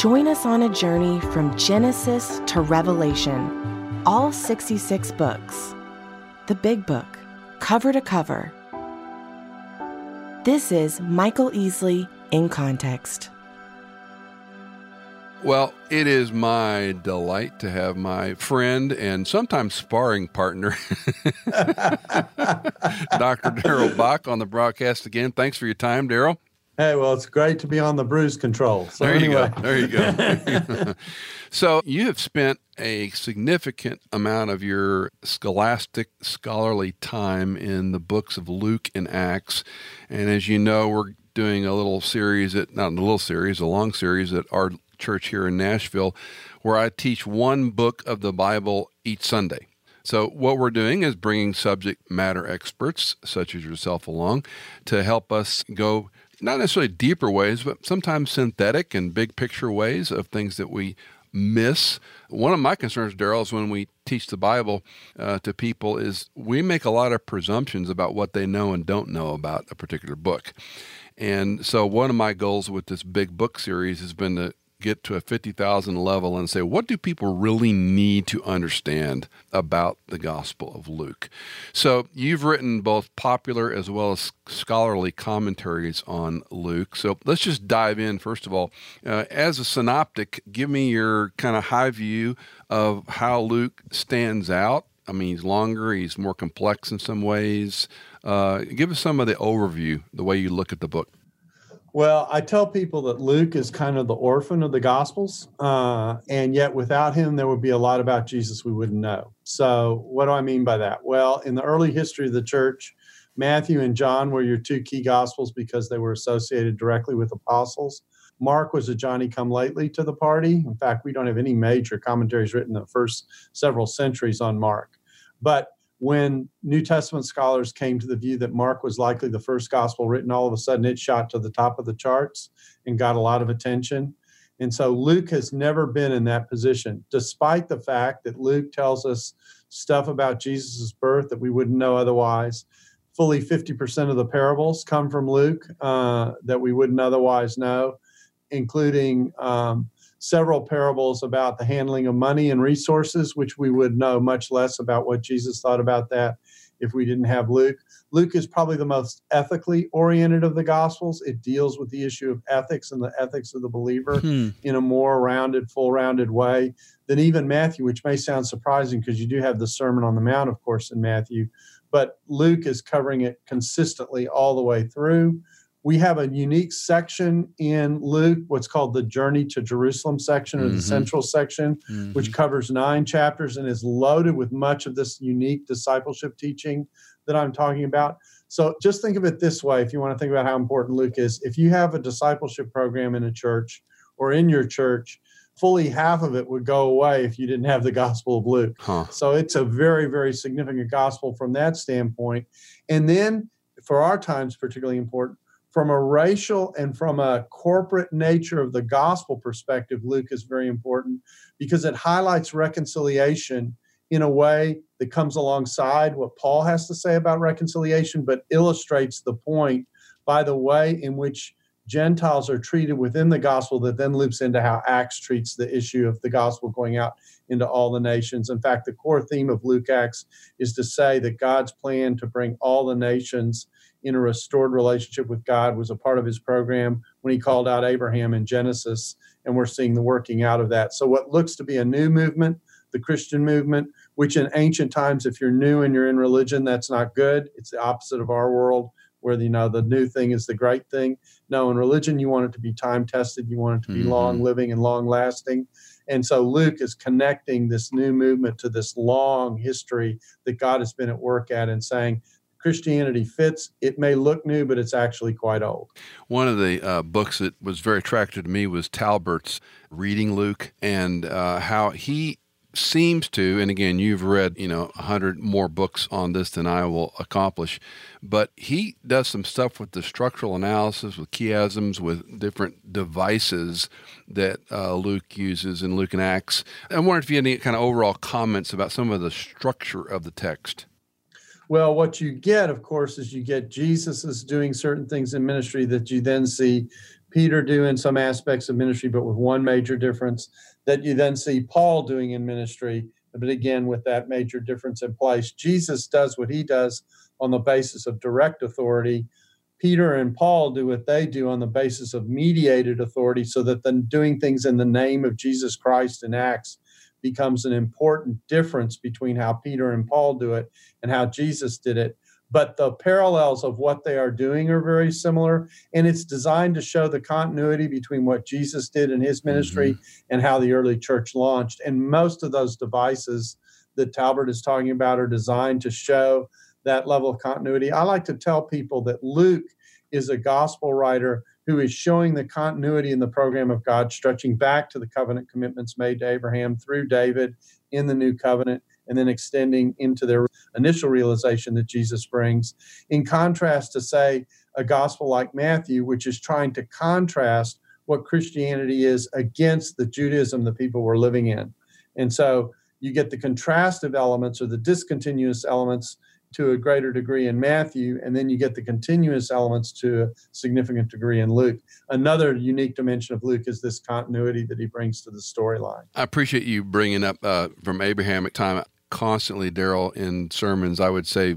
Join us on a journey from Genesis to Revelation, all 66 books. The Big Book, cover to cover. This is Michael Easley in Context. Well, it is my delight to have my friend and sometimes sparring partner, Dr. Darrell Bock, on the broadcast again. Thanks for your time, Darrell. Hey, well, it's great to be on the bruise control. So there anyway. you go. There you go. so you have spent a significant amount of your scholastic scholarly time in the books of Luke and Acts, and as you know, we're doing a little series at not a little series, a long series at our church here in Nashville, where I teach one book of the Bible each Sunday. So, what we're doing is bringing subject matter experts, such as yourself, along to help us go not necessarily deeper ways, but sometimes synthetic and big picture ways of things that we miss. One of my concerns, Darrell, is when we teach the Bible uh, to people, is we make a lot of presumptions about what they know and don't know about a particular book. And so, one of my goals with this big book series has been to get to a 50,000 level and say, what do people really need to understand about the Gospel of Luke? So, you've written both popular as well as scholarly commentaries on Luke. So, let's just dive in. First of all, uh, as a synoptic, give me your kind of high view of how Luke stands out. I mean, he's longer, he's more complex in some ways. Uh, give us some of the overview, the way you look at the book. Well, I tell people that Luke is kind of the orphan of the Gospels, uh, and yet without him, there would be a lot about Jesus we wouldn't know. So, what do I mean by that? Well, in the early history of the church, Matthew and John were your two key Gospels because they were associated directly with apostles. Mark was a Johnny come lately to the party. In fact, we don't have any major commentaries written in the first several centuries on Mark. But when New Testament scholars came to the view that Mark was likely the first gospel written, all of a sudden it shot to the top of the charts and got a lot of attention. And so Luke has never been in that position, despite the fact that Luke tells us stuff about Jesus' birth that we wouldn't know otherwise. Fully 50% of the parables come from Luke uh, that we wouldn't otherwise know, including um, several parables about the handling of money and resources, which we would know much less about what Jesus thought about that if we didn't have Luke. Luke is probably the most ethically oriented of the Gospels. It deals with the issue of ethics and the ethics of the believer hmm. in a more rounded, full rounded way than even Matthew, which may sound surprising because you do have the Sermon on the Mount, of course, in Matthew. But Luke is covering it consistently all the way through we have a unique section in Luke, what's called the Journey to Jerusalem section or mm-hmm. the central section, mm-hmm. which covers nine chapters and is loaded with much of this unique discipleship teaching that I'm talking about. So just think of it this way if you want to think about how important Luke is. If you have a discipleship program in a church or in your church, fully half of it would go away if you didn't have the Gospel of Luke. Huh. So it's a very, very significant gospel from that standpoint. And then for our times, particularly important, from a racial and from a corporate nature of the gospel perspective, Luke is very important because it highlights reconciliation in a way that comes alongside what Paul has to say about reconciliation, but illustrates the point by the way in which Gentiles are treated within the gospel that then loops into how Acts treats the issue of the gospel going out into all the nations. In fact, the core theme of Luke Acts is to say that God's plan to bring all the nations in a restored relationship with God was a part of his program when he called out Abraham in Genesis, and we're seeing the working out of that. So, what looks to be a new movement, the Christian movement, which in ancient times, if you're new and you're in religion, that's not good. It's the opposite of our world, where you know the new thing is the great thing. No, in religion, you want it to be time tested, you want it to be mm-hmm. long living and long lasting. And so Luke is connecting this new movement to this long history that God has been at work at and saying, Christianity fits. It may look new, but it's actually quite old. One of the uh, books that was very attractive to me was Talbert's Reading Luke and uh, how he seems to, and again, you've read, you know, a hundred more books on this than I will accomplish, but he does some stuff with the structural analysis, with chiasms, with different devices that uh, Luke uses in Luke and Acts. I wonder if you had any kind of overall comments about some of the structure of the text. Well, what you get, of course, is you get Jesus is doing certain things in ministry that you then see Peter doing some aspects of ministry, but with one major difference that you then see Paul doing in ministry, but again with that major difference in place. Jesus does what he does on the basis of direct authority. Peter and Paul do what they do on the basis of mediated authority, so that then doing things in the name of Jesus Christ in Acts becomes an important difference between how Peter and Paul do it and how Jesus did it. But the parallels of what they are doing are very similar. And it's designed to show the continuity between what Jesus did in his ministry mm-hmm. and how the early church launched. And most of those devices that Talbert is talking about are designed to show that level of continuity. I like to tell people that Luke is a gospel writer who is showing the continuity in the program of God, stretching back to the covenant commitments made to Abraham through David in the new covenant, and then extending into their initial realization that Jesus brings. In contrast to, say, a gospel like Matthew, which is trying to contrast what Christianity is against the Judaism the people were living in. And so you get the contrastive elements or the discontinuous elements to a greater degree in Matthew, and then you get the continuous elements to a significant degree in Luke. Another unique dimension of Luke is this continuity that he brings to the storyline. I appreciate you bringing up uh, from Abrahamic time constantly, Darrell, in sermons. I would say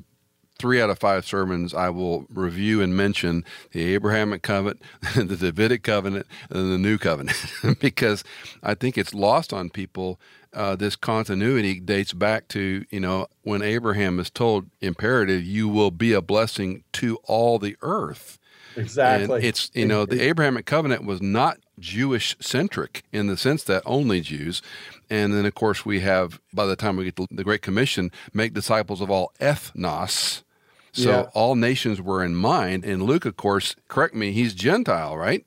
three out of five sermons, I will review and mention the Abrahamic covenant, the Davidic covenant, and the New covenant, because I think it's lost on people uh, this continuity dates back to you know when Abraham is told imperative, you will be a blessing to all the earth. Exactly. And it's you know the Abrahamic covenant was not Jewish centric in the sense that only Jews, and then of course we have by the time we get to the Great Commission, make disciples of all ethnos. So yeah. all nations were in mind. And Luke, of course, correct me, he's Gentile, right?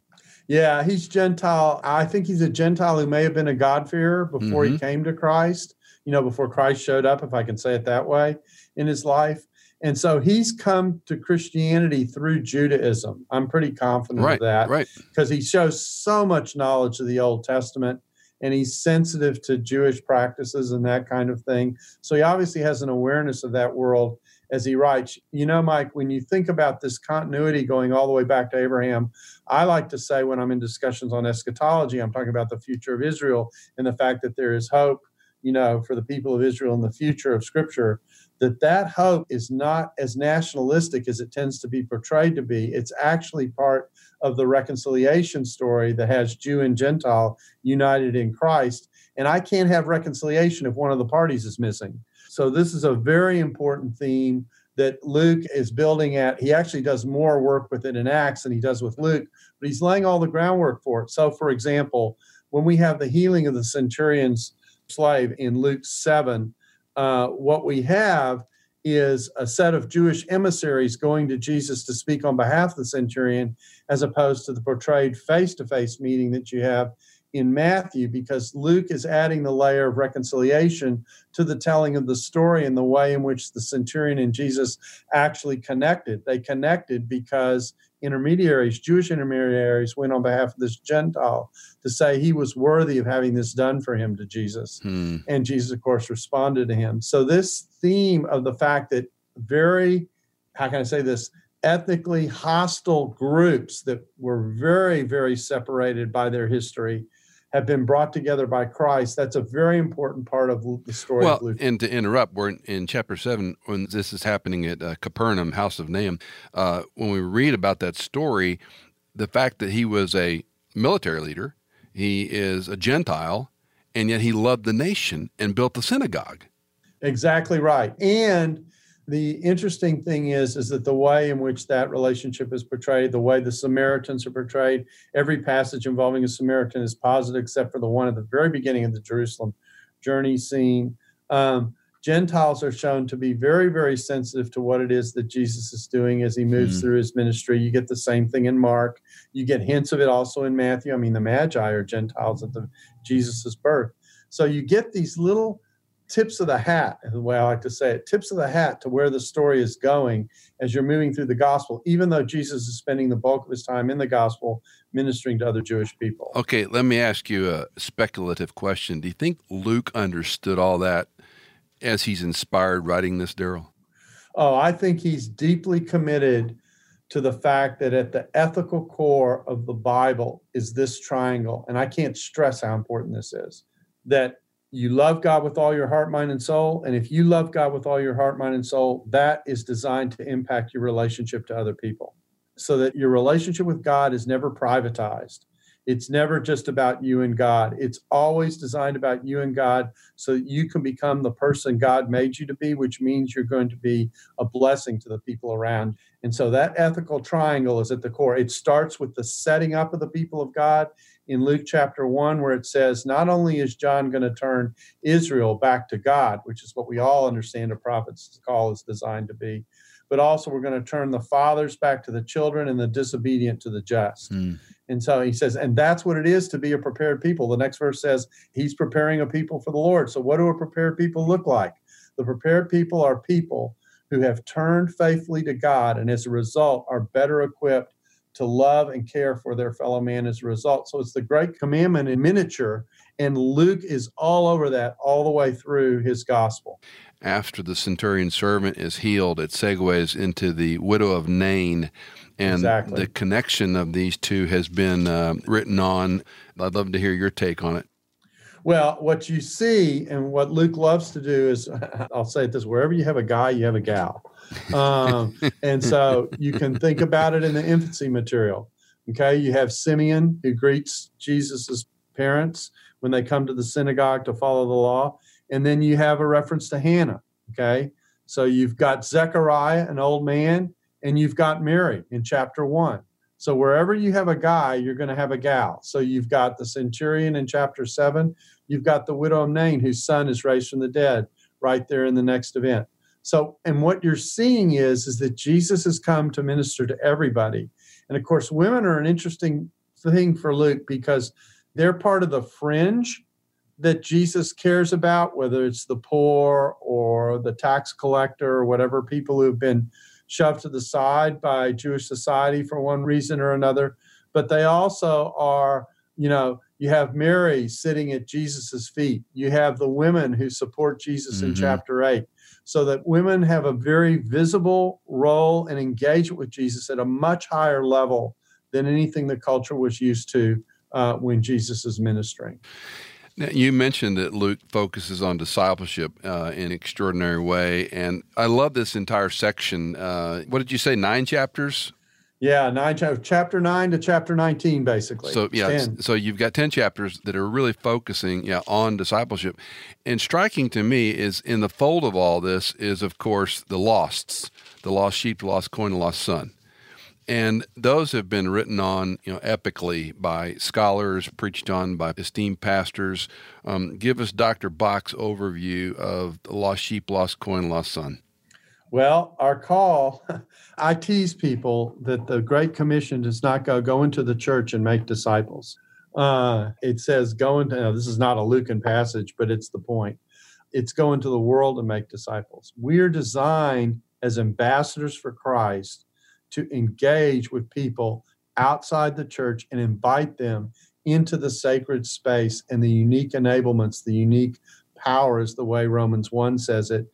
Yeah, he's Gentile. I think he's a Gentile who may have been a God-fearer before mm-hmm. he came to Christ, you know, before Christ showed up, if I can say it that way, in his life. And so he's come to Christianity through Judaism. I'm pretty confident right, of that. Right. Because he shows so much knowledge of the Old Testament and he's sensitive to Jewish practices and that kind of thing. So he obviously has an awareness of that world as he writes. You know, Mike, when you think about this continuity going all the way back to Abraham, I like to say when I'm in discussions on eschatology, I'm talking about the future of Israel and the fact that there is hope, you know, for the people of Israel in the future of Scripture. That that hope is not as nationalistic as it tends to be portrayed to be. It's actually part of the reconciliation story that has Jew and Gentile united in Christ. And I can't have reconciliation if one of the parties is missing. So this is a very important theme that Luke is building at. He actually does more work with it in Acts than he does with Luke, but he's laying all the groundwork for it. So, for example, when we have the healing of the centurion's slave in Luke 7, uh, what we have is a set of Jewish emissaries going to Jesus to speak on behalf of the centurion, as opposed to the portrayed face to face meeting that you have in Matthew because Luke is adding the layer of reconciliation to the telling of the story and the way in which the centurion and Jesus actually connected. They connected because intermediaries, Jewish intermediaries, went on behalf of this Gentile to say he was worthy of having this done for him to Jesus. Hmm. And Jesus, of course, responded to him. So, this theme of the fact that very, how can I say this? ethnically hostile groups that were very, very separated by their history have been brought together by Christ. That's a very important part of the story. Well, and to interrupt, we're in, in, chapter seven when this is happening at uh, Capernaum, house of Nahum. Uh, when we read about that story, the fact that he was a military leader, he is a Gentile, and yet he loved the nation and built the synagogue. Exactly right. And the interesting thing is is that the way in which that relationship is portrayed the way the samaritans are portrayed every passage involving a samaritan is positive except for the one at the very beginning of the jerusalem journey scene. Um, gentiles are shown to be very very sensitive to what it is that jesus is doing as he moves mm. through his ministry. You get the same thing in mark. You get hints of it also in matthew. I mean the magi are gentiles at the jesus's birth. So you get these little tips of the hat, the way I like to say it, tips of the hat to where the story is going as you're moving through the gospel, even though Jesus is spending the bulk of his time in the gospel ministering to other Jewish people. Okay, let me ask you a speculative question. Do you think Luke understood all that as he's inspired writing this, Darrell? Oh, I think he's deeply committed to the fact that at the ethical core of the Bible is this triangle. And I can't stress how important this is that you love God with all your heart, mind, and soul. And if you love God with all your heart, mind, and soul, that is designed to impact your relationship to other people so that your relationship with God is never privatized. It's never just about you and God. It's always designed about you and God so that you can become the person God made you to be, which means you're going to be a blessing to the people around. And so that ethical triangle is at the core. It starts with the setting up of the people of God in Luke chapter 1, where it says, not only is John going to turn Israel back to God, which is what we all understand a prophet's call is designed to be, but also we're going to turn the fathers back to the children and the disobedient to the just. Mm. And so he says, and that's what it is to be a prepared people. The next verse says, he's preparing a people for the Lord. So, what do a prepared people look like? The prepared people are people who have turned faithfully to God and as a result are better equipped to love and care for their fellow man as a result. So, it's the great commandment in miniature. And Luke is all over that all the way through his gospel after the centurion servant is healed, it segues into the widow of Nain and exactly. the connection of these two has been uh, written on. I'd love to hear your take on it. Well, what you see and what Luke loves to do is, I'll say it this: wherever you have a guy, you have a gal, um, and so you can think about it in the infancy material. Okay, you have Simeon who greets Jesus's parents when they come to the synagogue to follow the law, and then you have a reference to Hannah. Okay, so you've got Zechariah, an old man, and you've got Mary in chapter one. So wherever you have a guy, you're going to have a gal. So you've got the centurion in chapter seven. You've got the widow of Nain, whose son is raised from the dead, right there in the next event. So, and what you're seeing is is that Jesus has come to minister to everybody. And of course, women are an interesting thing for Luke because they're part of the fringe that Jesus cares about, whether it's the poor or the tax collector or whatever people who've been shoved to the side by Jewish society for one reason or another. But they also are, you know, you have Mary sitting at Jesus's feet. You have the women who support Jesus mm-hmm. in chapter 8. So that women have a very visible role and engagement with Jesus at a much higher level than anything the culture was used to uh, when Jesus is ministering. Now, you mentioned that Luke focuses on discipleship uh, in an extraordinary way, and I love this entire section. Uh, what did you say? Nine chapters. Yeah, nine chapter nine to chapter nineteen, basically. So yeah, 10. so you've got ten chapters that are really focusing yeah on discipleship, and striking to me is in the fold of all this is of course the losts, the lost sheep, the lost coin, the lost son and those have been written on, you know, epically by scholars, preached on by esteemed pastors. Um, give us Dr. Bock's overview of the lost sheep, lost coin, lost son. Well, our call, I tease people that the Great Commission does not go go into the church and make disciples. Uh, it says go into. Now, this is not a Lucan passage, but it's the point. It's go into the world and make disciples. We are designed as ambassadors for Christ to engage with people outside the church and invite them into the sacred space and the unique enablements, the unique powers, the way Romans 1 says it,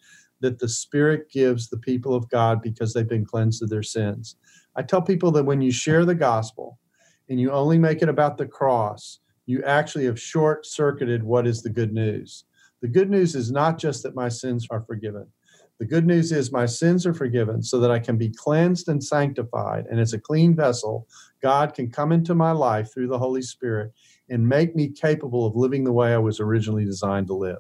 that the Spirit gives the people of God because they've been cleansed of their sins. I tell people that when you share the gospel and you only make it about the cross, you actually have short circuited what is the good news. The good news is not just that my sins are forgiven. The good news is my sins are forgiven so that I can be cleansed and sanctified. And as a clean vessel, God can come into my life through the Holy Spirit and make me capable of living the way I was originally designed to live.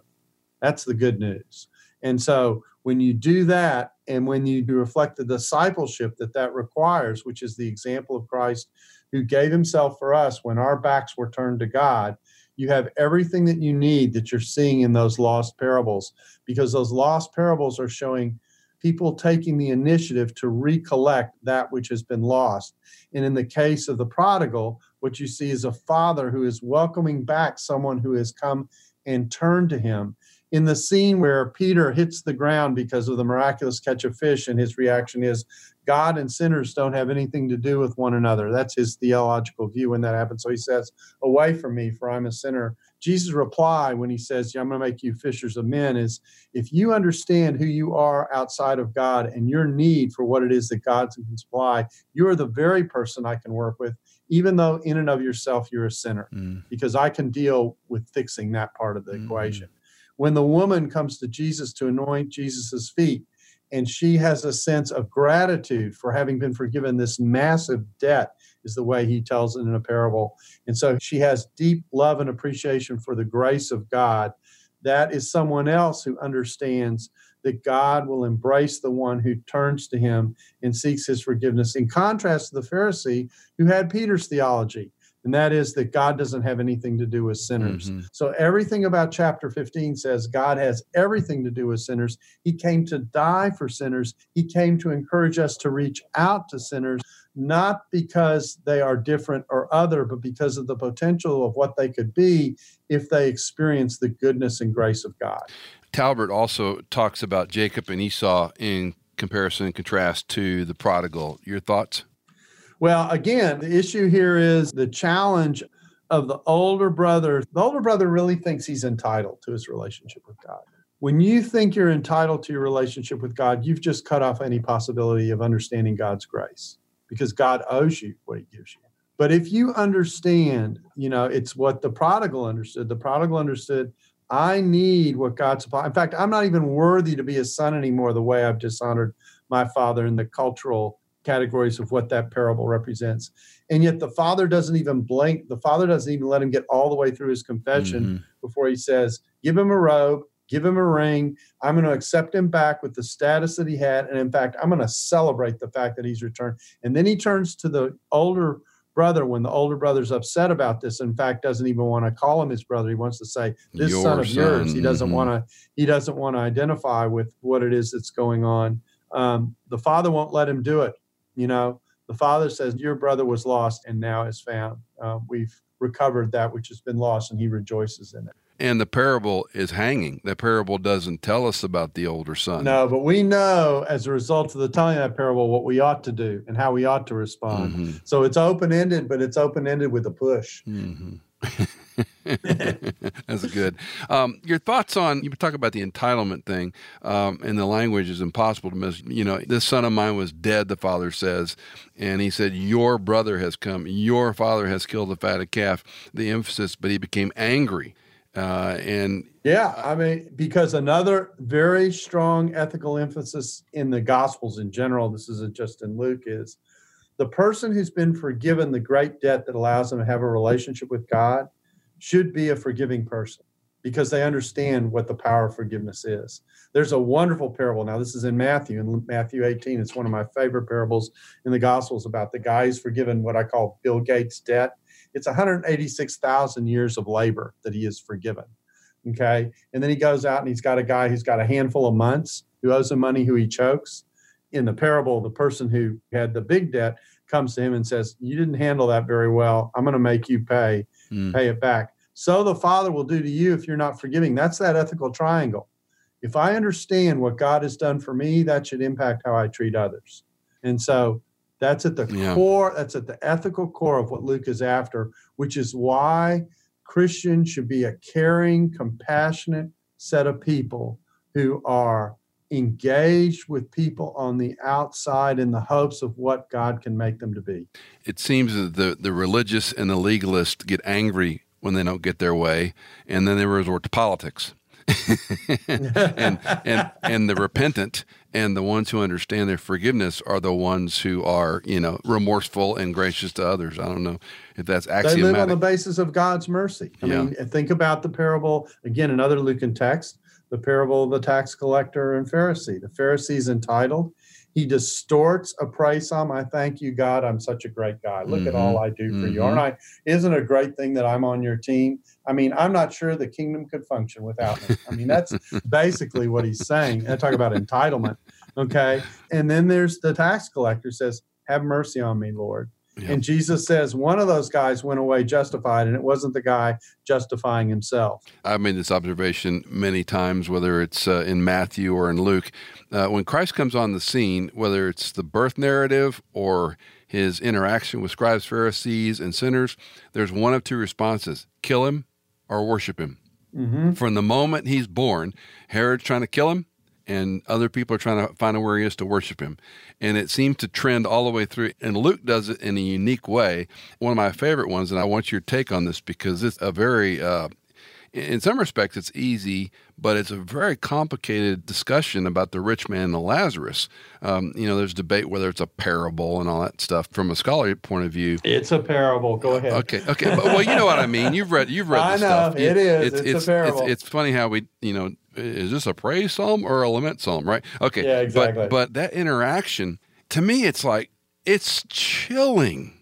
That's the good news. And so when you do that, and when you reflect the discipleship that that requires, which is the example of Christ who gave himself for us when our backs were turned to God, you have everything that you need that you're seeing in those lost parables because those lost parables are showing people taking the initiative to recollect that which has been lost. And in the case of the prodigal, what you see is a father who is welcoming back someone who has come and turned to him. In the scene where Peter hits the ground because of the miraculous catch of fish, and his reaction is, God and sinners don't have anything to do with one another. That's his theological view when that happens. So he says, Away from me, for I'm a sinner. Jesus' reply when he says, yeah, I'm going to make you fishers of men is if you understand who you are outside of God and your need for what it is that God can supply, you are the very person I can work with, even though in and of yourself you're a sinner, mm. because I can deal with fixing that part of the mm. equation. When the woman comes to Jesus to anoint Jesus' feet, and she has a sense of gratitude for having been forgiven this massive debt is the way he tells it in a parable. And so she has deep love and appreciation for the grace of god. That is someone else who understands that god will embrace the one who turns to him and seeks his forgiveness. In contrast to the pharisee who had peter's theology and that is that God doesn't have anything to do with sinners. Mm-hmm. So everything about chapter 15 says God has everything to do with sinners. He came to die for sinners, He came to encourage us to reach out to sinners, not because they are different or other, but because of the potential of what they could be if they experience the goodness and grace of God. Talbert also talks about Jacob and Esau in comparison and contrast to the prodigal. Your thoughts? Well, again, the issue here is the challenge of the older brother. The older brother really thinks he's entitled to his relationship with God. When you think you're entitled to your relationship with God, you've just cut off any possibility of understanding God's grace because God owes you what he gives you. But if you understand, you know, it's what the prodigal understood. The prodigal understood, I need what God supplies. In fact, I'm not even worthy to be a son anymore the way I've dishonored my father in the cultural categories of what that parable represents. And yet the father doesn't even blink. The father doesn't even let him get all the way through his confession mm-hmm. before he says, Give him a robe, give him a ring. I'm going to accept him back with the status that he had. And in fact, I'm going to celebrate the fact that he's returned. And then he turns to the older brother when the older brother's upset about this in fact doesn't even want to call him his brother he wants to say this Your son of son. yours he doesn't mm-hmm. want to he doesn't want to identify with what it is that's going on um, the father won't let him do it you know, the Father says, Your brother was lost and now is found. Uh, we've recovered that which has been lost, and he rejoices in it. And the parable is hanging. The parable doesn't tell us about the older son. No, but we know as a result of the telling of that parable what we ought to do and how we ought to respond. Mm-hmm. So it's open ended, but it's open ended with a push. Mm-hmm. That's good. Um, your thoughts on you talk about the entitlement thing, um, and the language is impossible to miss. You know, this son of mine was dead. The father says, and he said, "Your brother has come. Your father has killed the fatted calf." The emphasis, but he became angry, uh, and yeah, I mean, because another very strong ethical emphasis in the Gospels in general. This isn't just in Luke. Is the person who's been forgiven the great debt that allows them to have a relationship with God should be a forgiving person because they understand what the power of forgiveness is. There's a wonderful parable. Now, this is in Matthew, in Matthew 18. It's one of my favorite parables in the Gospels about the guy who's forgiven what I call Bill Gates' debt. It's 186,000 years of labor that he is forgiven. Okay. And then he goes out and he's got a guy who's got a handful of months who owes him money who he chokes. In the parable, the person who had the big debt comes to him and says, You didn't handle that very well. I'm going to make you pay mm. pay it back. So the Father will do to you if you're not forgiving. That's that ethical triangle. If I understand what God has done for me, that should impact how I treat others. And so that's at the yeah. core, that's at the ethical core of what Luke is after, which is why Christians should be a caring, compassionate set of people who are engaged with people on the outside in the hopes of what God can make them to be. It seems that the, the religious and the legalist get angry when they don't get their way, and then they resort to politics. and and and the repentant and the ones who understand their forgiveness are the ones who are you know remorseful and gracious to others. I don't know if that's axiomatic. They live on the basis of God's mercy. I yeah. mean, think about the parable again. Another Lucan text the parable of the tax collector and Pharisee. The Pharisee's entitled. He distorts a price on I thank you, God. I'm such a great guy. Look mm-hmm. at all I do for mm-hmm. you. Aren't I? Isn't it a great thing that I'm on your team? I mean, I'm not sure the kingdom could function without me. I mean, that's basically what he's saying. I talk about entitlement. Okay. And then there's the tax collector says, Have mercy on me, Lord. Yeah. And Jesus says one of those guys went away justified, and it wasn't the guy justifying himself. I've made this observation many times, whether it's uh, in Matthew or in Luke. Uh, when Christ comes on the scene, whether it's the birth narrative or his interaction with scribes, Pharisees, and sinners, there's one of two responses kill him or worship him. Mm-hmm. From the moment he's born, Herod's trying to kill him, and other people are trying to find out where he is to worship him. And it seems to trend all the way through. And Luke does it in a unique way. One of my favorite ones, and I want your take on this because it's a very uh, in some respects it's easy, but it's a very complicated discussion about the rich man and the Lazarus. Um, you know, there's debate whether it's a parable and all that stuff from a scholarly point of view. It's a parable. Go ahead. Okay, okay, but, well, you know what I mean. You've read, you've read I know, stuff. It is. It's, it's, it's a parable. It's, it's, funny how we, you know, is this a praise psalm or a lament psalm, right? Okay, yeah, exactly. But, but that interaction, to me, it's like it's chilling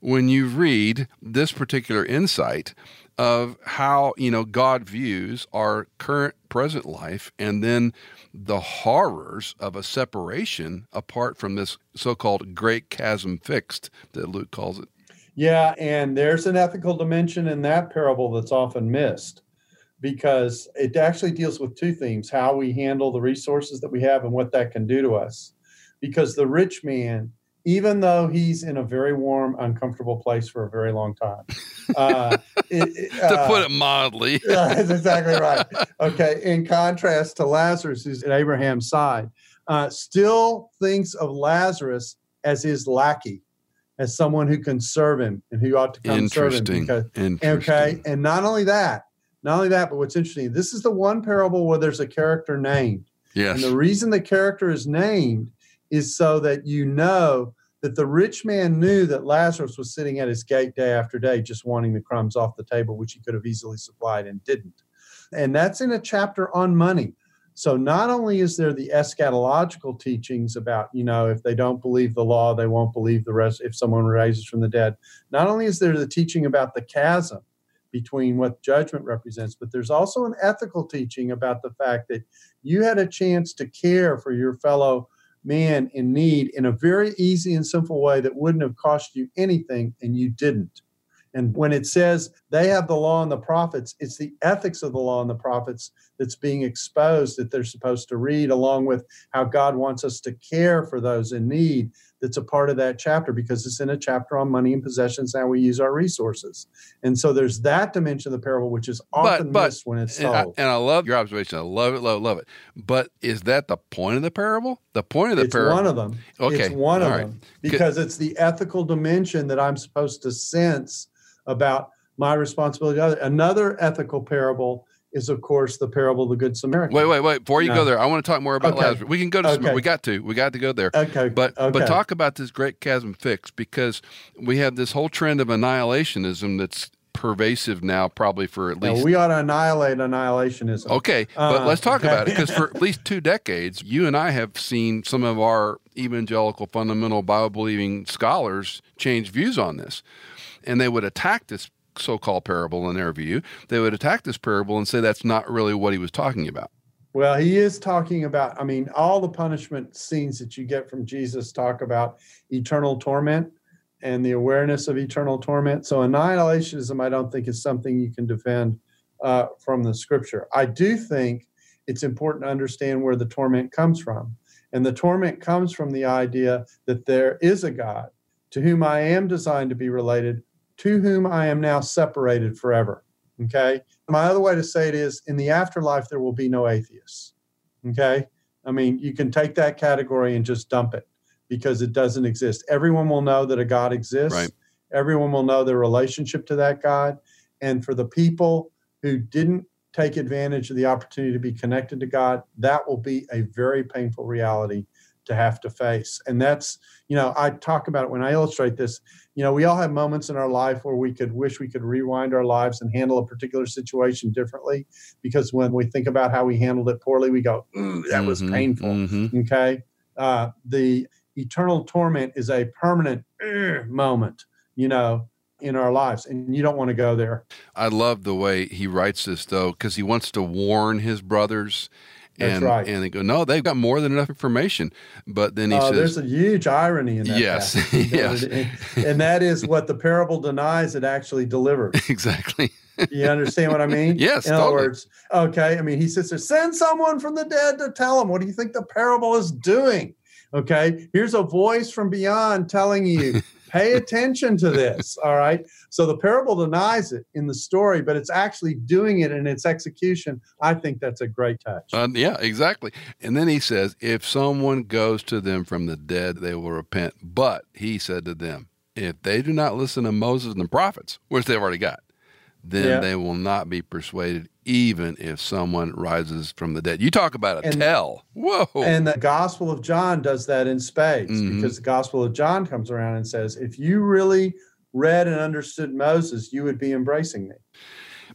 when you read this particular insight of how you know God views our current present life and then the horrors of a separation apart from this so-called great chasm fixed that Luke calls it. Yeah, and there's an ethical dimension in that parable that's often missed because it actually deals with two themes how we handle the resources that we have and what that can do to us. Because the rich man even though he's in a very warm, uncomfortable place for a very long time. Uh, it, to uh, put it mildly. that's exactly right. Okay. In contrast to Lazarus, who's at Abraham's side, uh, still thinks of Lazarus as his lackey, as someone who can serve him and who ought to come serve him. Because, okay. And not only that, not only that, but what's interesting, this is the one parable where there's a character named. Yes. And the reason the character is named is so that you know that the rich man knew that Lazarus was sitting at his gate day after day, just wanting the crumbs off the table, which he could have easily supplied and didn't. And that's in a chapter on money. So not only is there the eschatological teachings about, you know, if they don't believe the law, they won't believe the rest if someone raises from the dead. Not only is there the teaching about the chasm between what judgment represents, but there's also an ethical teaching about the fact that you had a chance to care for your fellow man in need in a very easy and simple way that wouldn't have cost you anything and you didn't. And when it says they have the law and the prophets, it's the ethics of the law and the prophets that's being exposed that they're supposed to read, along with how God wants us to care for those in need. That's a part of that chapter because it's in a chapter on money and possessions, how we use our resources. And so there's that dimension of the parable, which is often but, but, missed when it's told. And I, and I, love your observation. I love it, love, love it. But is that the point of the parable? The point of the parable. it's parable. one of them. Okay. It's one of right. them because it's the ethical dimension that I'm supposed to sense about my responsibility. Another ethical parable is, of course, the parable of the Good Samaritan. Wait, wait, wait! Before you no. go there, I want to talk more about okay. Lazarus. We can go to. Okay. We got to. We got to go there. Okay. But okay. but talk about this great chasm fix because we have this whole trend of annihilationism that's pervasive now, probably for at least. We ought to annihilate annihilationism. Okay, uh, but let's talk okay. about it because for at least two decades, you and I have seen some of our evangelical fundamental Bible believing scholars change views on this, and they would attack this so-called parable in their view, they would attack this parable and say that's not really what he was talking about. Well, he is talking about, I mean, all the punishment scenes that you get from Jesus talk about eternal torment and the awareness of eternal torment. So, annihilationism, I don't think, is something you can defend uh, from the scripture. I do think it's important to understand where the torment comes from. And the torment comes from the idea that there is a God to whom I am designed to be related, to whom I am now separated forever. Okay. My other way to say it is in the afterlife, there will be no atheists. Okay. I mean, you can take that category and just dump it because it doesn't exist. Everyone will know that a God exists. Right. Everyone will know their relationship to that God. And for the people who didn't take advantage of the opportunity to be connected to God, that will be a very painful reality to have to face. And that's, you know, I talk about it when I illustrate this. You know, we all have moments in our life where we could wish we could rewind our lives and handle a particular situation differently because when we think about how we handled it poorly, we go, ooh, that was mm-hmm, painful. Mm-hmm. Okay. Uh, the eternal torment is a permanent moment, you know, in our lives and you don't want to go there i love the way he writes this though because he wants to warn his brothers That's and right. and they go, no, they've got more than enough information. But then he Uh, says, there's a huge irony in that. Yes, yes. and, that is what the parable denies. It actually delivers. exactly. You understand what I mean? Yes, In other totally. words, okay. I mean, he says, there, "Send someone from the dead to tell him." What do you think the parable is doing? Okay, here's a voice from beyond telling you, pay attention to this. All right. So the parable denies it in the story, but it's actually doing it in its execution. I think that's a great touch. Uh, yeah, exactly. And then he says, if someone goes to them from the dead, they will repent. But he said to them, if they do not listen to Moses and the prophets, which they've already got, then Yeah. they will not be persuaded, even if someone rises from the dead. You talk about a And- tell. Whoa. And the Gospel of John does that in spades Mhm. because the Gospel of John comes around and says, if you really read and understood Moses, you would be embracing me.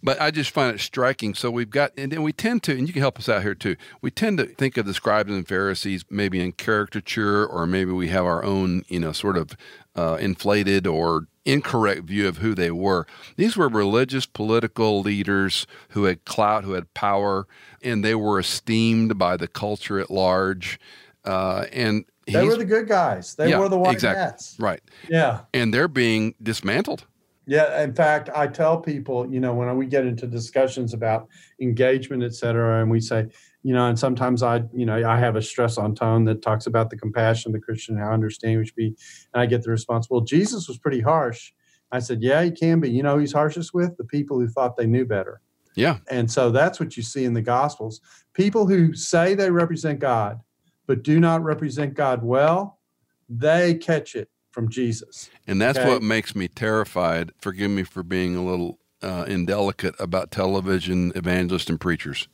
But I just find it striking. So we've got, and then we tend to, and you can help us out here too. We tend to think of the scribes and Pharisees maybe in caricature, or maybe we have our own, you know, sort of uh, inflated or incorrect view of who they were. These were religious, political leaders who had clout, who had power, and they were esteemed by the culture at large. Uh, and They were the good guys. They Yeah, were the white exactly. hats. right, Yeah. and they're being dismantled. Yeah. In fact, I tell people, you know, when we get into discussions about engagement, et cetera, and we say, you know, and sometimes I, you know, I have a stress on tone that talks about the compassion the Christian, how understanding we should be. And I get the response, well, Jesus was pretty harsh. I said, yeah, he can be. You know, he's harshest with the people who thought they knew better. Yeah, And so that's what you see in the Gospels. People who say they represent God, but do not represent God well, they catch it from Jesus. And that's Okay. what makes me terrified. Forgive me for being a little uh, indelicate about television evangelists and preachers.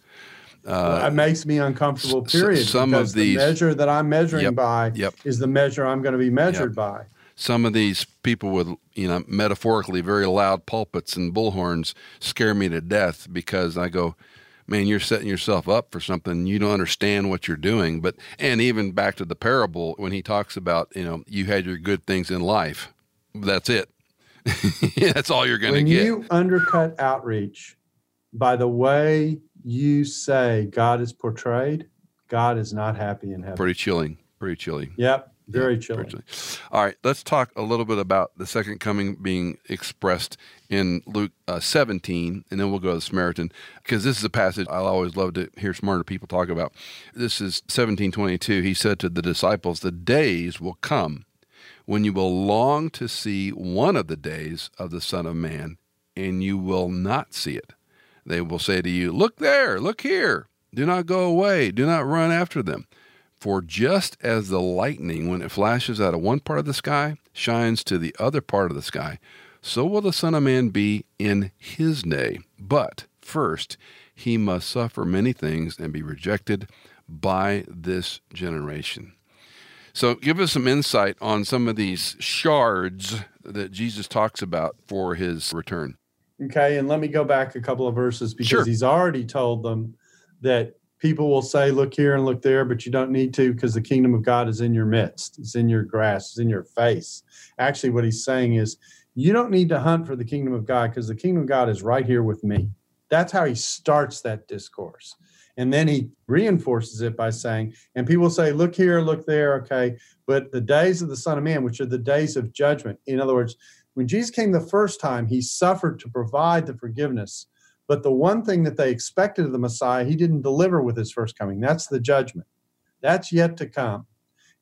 Uh, it makes me uncomfortable, s- period. some of these- the measure that I'm measuring Yep, by yep. is the measure I'm going to be measured by. some of these people with, you know, metaphorically very loud pulpits and bullhorns scare me to death because I go, man, you're setting yourself up for something. You don't understand what you're doing. But, and even back to the parable when he talks about, you know, you had your good things in life. That's it. That's all you're going to get. When you undercut outreach by the way you say God is portrayed, God is not happy in heaven. Pretty chilling. Pretty chilling. Yep, very Yeah, chilling. All right, let's talk a little bit about the second coming being expressed in Luke uh, 17, and then we'll go to the Samaritan because this is a passage I always love to hear smarter people talk about. This is 1722. He said to the disciples, "The days will come when you will long to see one of the days of the Son of Man, and you will not see it. They will say to you, Look there, look here. Do not go away, do not run after them. For just as the lightning, when it flashes out of one part of the sky, shines to the other part of the sky, so will the Son of Man be in his day. But first, he must suffer many things and be rejected by this generation. So, give us some insight on some of these shards that Jesus talks about for his return. Okay, and let me go back a couple of verses because Sure. he's already told them that people will say, Look here and look there, but you don't need to because the kingdom of God is in your midst, it's in your grasp, it's in your face. Actually, what he's saying is, You don't need to hunt for the kingdom of God because the kingdom of God is right here with me. That's how he starts that discourse. And then he reinforces it by saying, and people say, look here, look there, okay, but the days of the Son of Man, which are the days of judgment. In other words, when Jesus came the first time, he suffered to provide the forgiveness. But the one thing that they expected of the Messiah, he didn't deliver with his first coming. That's the judgment. That's yet to come.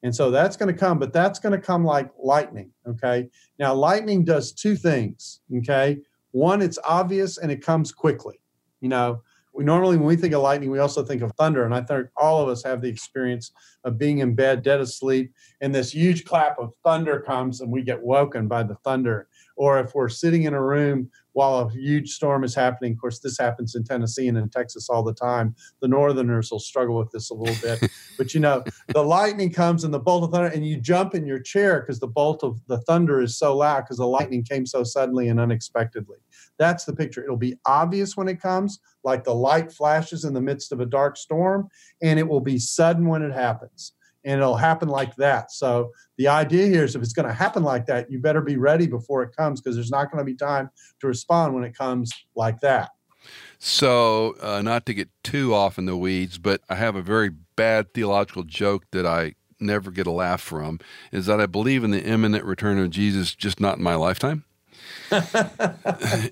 And so that's going to come, but that's going to come like lightning. Okay. Now, lightning does two things. Okay. One, it's obvious and it comes quickly. You know, we normally, when we think of lightning, we also think of thunder. And I think all of us have the experience of being in bed, dead asleep, and this huge clap of thunder comes and we get woken by the thunder. Or if we're sitting in a room while a huge storm is happening, of course, this happens in Tennessee and in Texas all the time. The Northerners will struggle with this a little bit. but you know, the lightning comes and the bolt of thunder, and you jump in your chair because the bolt of the thunder is so loud because the lightning came so suddenly and unexpectedly. That's the picture. It'll be obvious when it comes, like the light flashes in the midst of a dark storm, and it will be sudden when it happens. And it'll happen like that. So the idea here is if it's going to happen like that, you better be ready before it comes because there's not going to be time to respond when it comes like that. So, uh, not to get too off in the weeds, but I have a very bad theological joke that I never get a laugh from is that I believe in the imminent return of Jesus, just not in my lifetime. but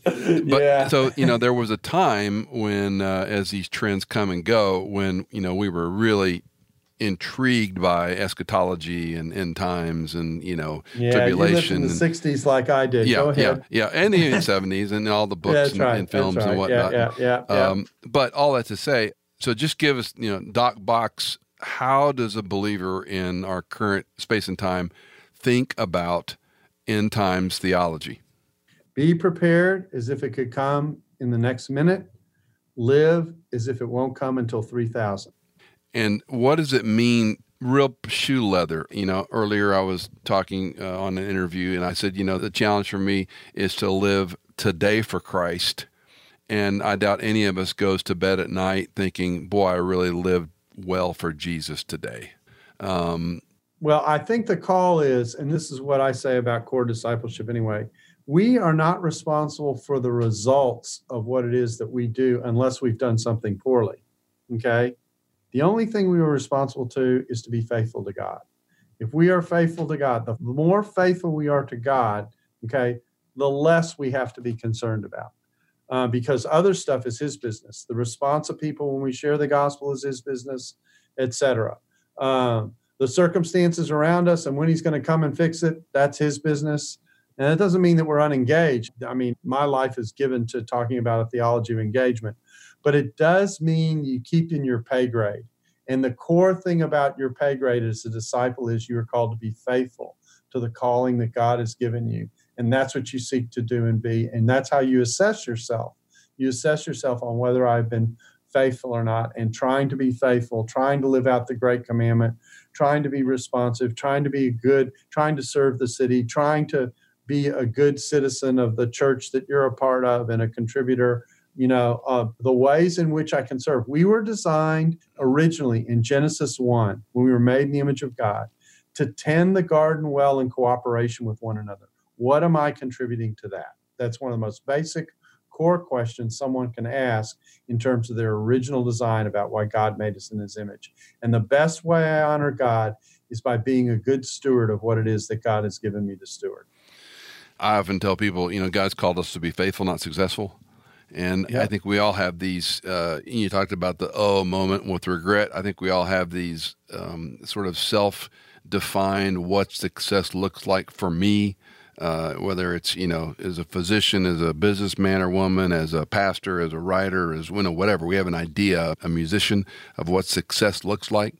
yeah. so you know, there was a time when, uh, as these trends come and go, when you know we were really intrigued by eschatology and end times and you know yeah, tribulation. You lived in the '60s like I did. Yeah, yeah, yeah, and the '70s and all the books and, right, and, films right. and whatnot. Yeah, yeah, yeah, um, but all that to say, so just give us, you know, Doc Bock. How does a believer in our current space and time think about end times theology? Be prepared as if it could come in the next minute. Live as if it won't come until 3000. And what does it mean real shoe leather. You know, earlier I was talking uh, on an interview and I said, you know, the challenge for me is to live today for Christ. And I doubt any of us goes to bed at night thinking, boy, I really lived well for Jesus today. Um, well, I think the call is, and this is what I say about core discipleship anyway, we are not responsible for the results of what it is that we do unless we've done something poorly. Okay. The only thing we are responsible to is to be faithful to God. If we are faithful to God, the more faithful we are to God, okay, the less we have to be concerned about. Uh, because other stuff is his business. The response of people when we share the gospel is his business, etc. Um, the circumstances around us and when he's going to come and fix it, that's his business. And it doesn't mean that we're unengaged. I mean, my life is given to talking about a theology of engagement, but it does mean you keep in your pay grade. And the core thing about your pay grade as a disciple is you are called to be faithful to the calling that God has given you. And that's what you seek to do and be. And that's how you assess yourself. You assess yourself on whether I've been faithful or not, and trying to be faithful, trying to live out the great commandment, trying to be responsive, trying to be good, trying to serve the city, trying to be a good citizen of the church that you're a part of and a contributor you know uh, the ways in which i can serve. We were designed originally in genesis 1 when we were made in the image of god to tend the garden well in cooperation with one another. What am i contributing to that? That's one of the most basic core questions someone can ask in terms of their original design about why god made us in his image. And the best way i honor god is by being a good steward of what it is that god has given me to steward. I often tell people, you know, God's called us to be faithful, not successful. And yep. I think we all have these. Uh, you talked about the oh moment with regret. I think we all have these um, sort of self-defined what success looks like for me. Uh, whether it's you know as a physician, as a businessman or woman, as a pastor, as a writer, as you know whatever. We have an idea, a musician, of what success looks like,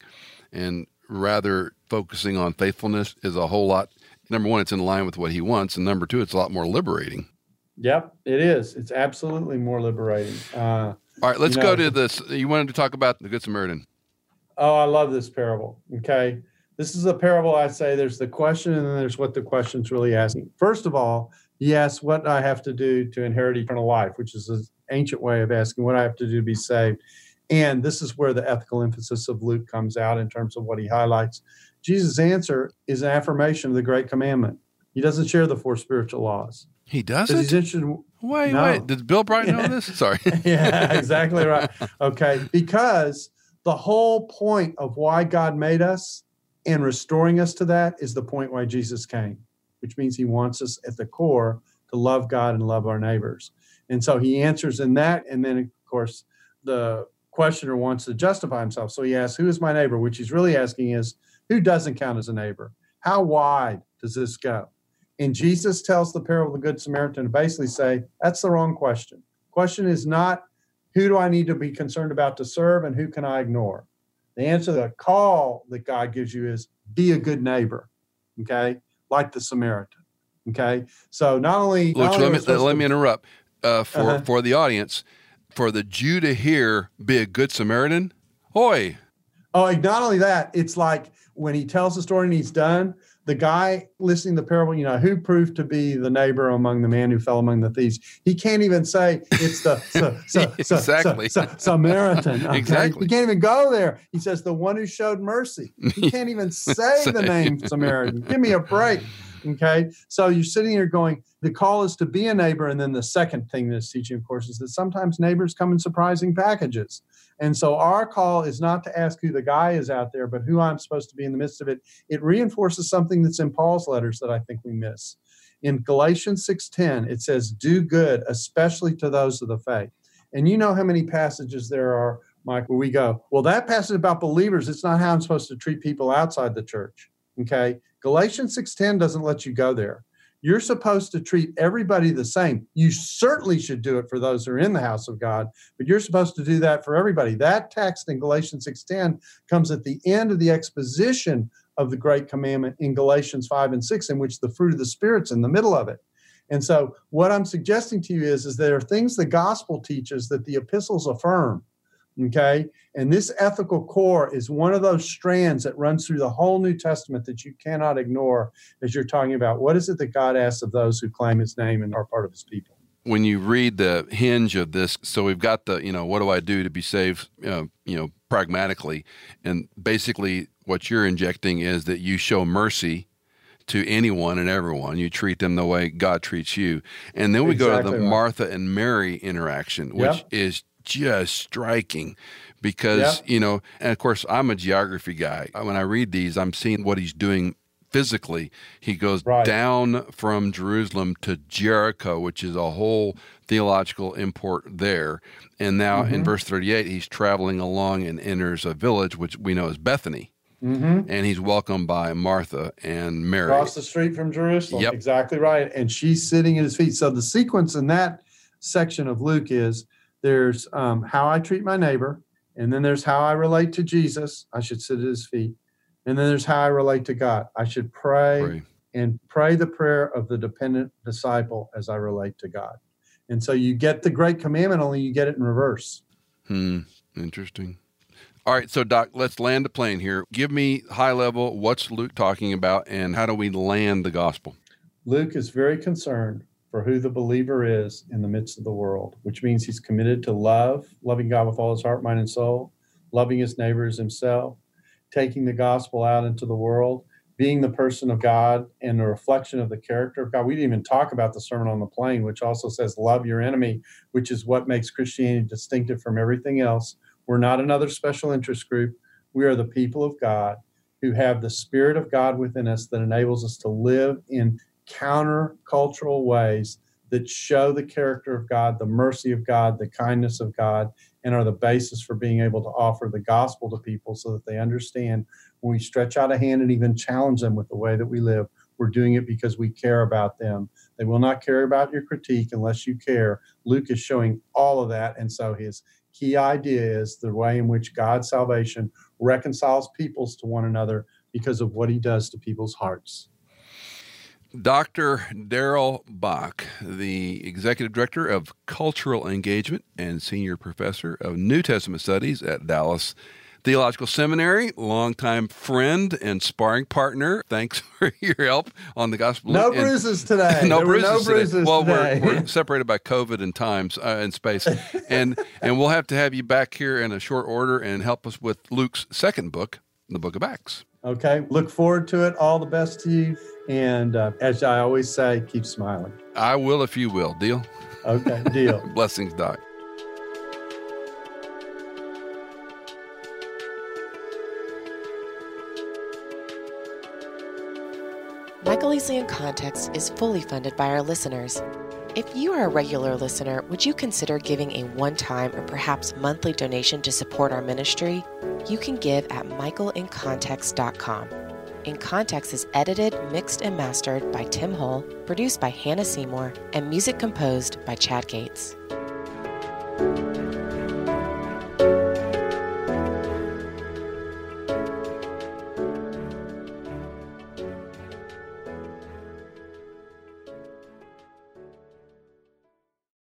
and rather focusing on faithfulness is a whole lot number one, it's in line with what he wants, and number two, it's a lot more liberating. Yep, it is. It's absolutely more liberating. Uh, All right, let's you know, go to this. You wanted to talk about the Good Samaritan. Oh, I love this parable. Okay. This is a parable I say there's the question and then there's what the question's really asking. First of all, yes, what I have to do to inherit eternal life, which is an ancient way of asking what I have to do to be saved. And this is where the ethical emphasis of Luke comes out in terms of what he highlights. Jesus' answer is an affirmation of the great commandment. He doesn't share the four spiritual laws. He doesn't. He's interested. Wait, no. wait. Did Bill Bright know this? Sorry. yeah, exactly right. Okay, because the whole point of why God made us and restoring us to that is the point why Jesus came, which means He wants us at the core to love God and love our neighbors. And so He answers in that, and then of course the questioner wants to justify himself, so he asks, "Who is my neighbor?" Which he's really asking is, who doesn't count as a neighbor? How wide does this go? And Jesus tells the parable of the Good Samaritan to basically say, that's the wrong question. Question is not who do I need to be concerned about to serve and who can I ignore? The answer, to the call that God gives you is be a good neighbor, okay? Like the Samaritan, okay? So not only. Which, let, me, let to, me interrupt uh, for, uh-huh. for the audience. For the Jew to hear, be a good Samaritan, hoy. Oh, not only that, it's like when he tells the story and he's done, the guy listening to the parable, you know, who proved to be the neighbor among the man who fell among the thieves? He can't even say it's the so, so, exactly. so, Samaritan. Okay? Exactly. He can't even go there. He says the one who showed mercy. He can't even say the name Samaritan. Give me a break. Okay. So you're sitting here going, the call is to be a neighbor. And then the second thing that's teaching, of course, is that sometimes neighbors come in surprising packages. And so our call is not to ask who the guy is out there, but who I'm supposed to be in the midst of it. It reinforces something that's in Paul's letters that I think we miss. In Galatians 6:10, it says, "Do good, especially to those of the faith." And you know how many passages there are, Mike, where we go, well, that passage about believers, it's not how I'm supposed to treat people outside the church. Okay. Galatians 6:10 doesn't let you go there. You're supposed to treat everybody the same. You certainly should do it for those who are in the house of God, but you're supposed to do that for everybody. That text in Galatians 6:10 comes at the end of the exposition of the great commandment in Galatians 5 and 6 in which the fruit of the spirit's in the middle of it. And so what I'm suggesting to you is, is there are things the gospel teaches that the epistles affirm. Okay. And this ethical core is one of those strands that runs through the whole New Testament that you cannot ignore as you're talking about what is it that God asks of those who claim his name and are part of his people. When you read the hinge of this, so we've got the, you know, what do I do to be saved, uh, you know, pragmatically. And basically, what you're injecting is that you show mercy to anyone and everyone. You treat them the way God treats you. And then we exactly go to the right. Martha and Mary interaction, which yep. is just striking because, yep. you know, and of course, I'm a geography guy. When I read these, I'm seeing what he's doing physically. He goes right. down from Jerusalem to Jericho, which is a whole theological import there. And now mm-hmm. in verse 38, he's traveling along and enters a village, which we know is Bethany. Mm-hmm. And he's welcomed by Martha and Mary. Across the street from Jerusalem. Yep. Exactly right. And she's sitting at his feet. So the sequence in that section of Luke is there's um, how I treat my neighbor, and then there's how I relate to Jesus. I should sit at his feet. And then there's how I relate to God. I should pray, pray. and pray the prayer of the dependent disciple as I relate to God. And so you get the great commandment, only you get it in reverse. Hmm. Interesting. All right, so Doc, let's land the plane here. Give me high level what's Luke talking about and how do we land the gospel? Luke is very concerned for who the believer is in the midst of the world, which means he's committed to love, loving God with all his heart, mind, and soul, loving his neighbor as himself, taking the gospel out into the world, being the person of God and a reflection of the character of God. We didn't even talk about the Sermon on the Plain, which also says, Love your enemy, which is what makes Christianity distinctive from everything else we're not another special interest group. We are the people of God who have the Spirit of God within us that enables us to live in counter-cultural ways that show the character of God, the mercy of God, the kindness of God, and are the basis for being able to offer the gospel to people so that they understand when we stretch out a hand and even challenge them with the way that we live, we're doing it because we care about them. They will not care about your critique unless you care. Luke is showing all of that. And so his key idea is the way in which God's salvation reconciles peoples to one another because of what he does to people's hearts. Dr. Darrell Bock, the Executive Director of Cultural Engagement and Senior Professor of New Testament Studies at Dallas Theological Seminary, longtime friend and sparring partner. Thanks for your help on the gospel. No bruises today. no, bruises, no bruises. Well, today. We're, we're, separated by COVID and times uh, and space, and and we'll have to have you back here in a short order and help us with Luke's second book, the Book of Acts. Okay. Look forward to it. All the best to you. And uh, as I always say, keep smiling. I will if you will. Deal? Okay. Deal. Blessings, Doc. Michael Easley in Context is fully funded by our listeners. If you are a regular listener, would you consider giving a one time or perhaps monthly donation to support our ministry? You can give at michaelincontext.com. In Context is edited, mixed, and mastered by Tim Hull, produced by Hannah Seymour, and music composed by Chad Gates.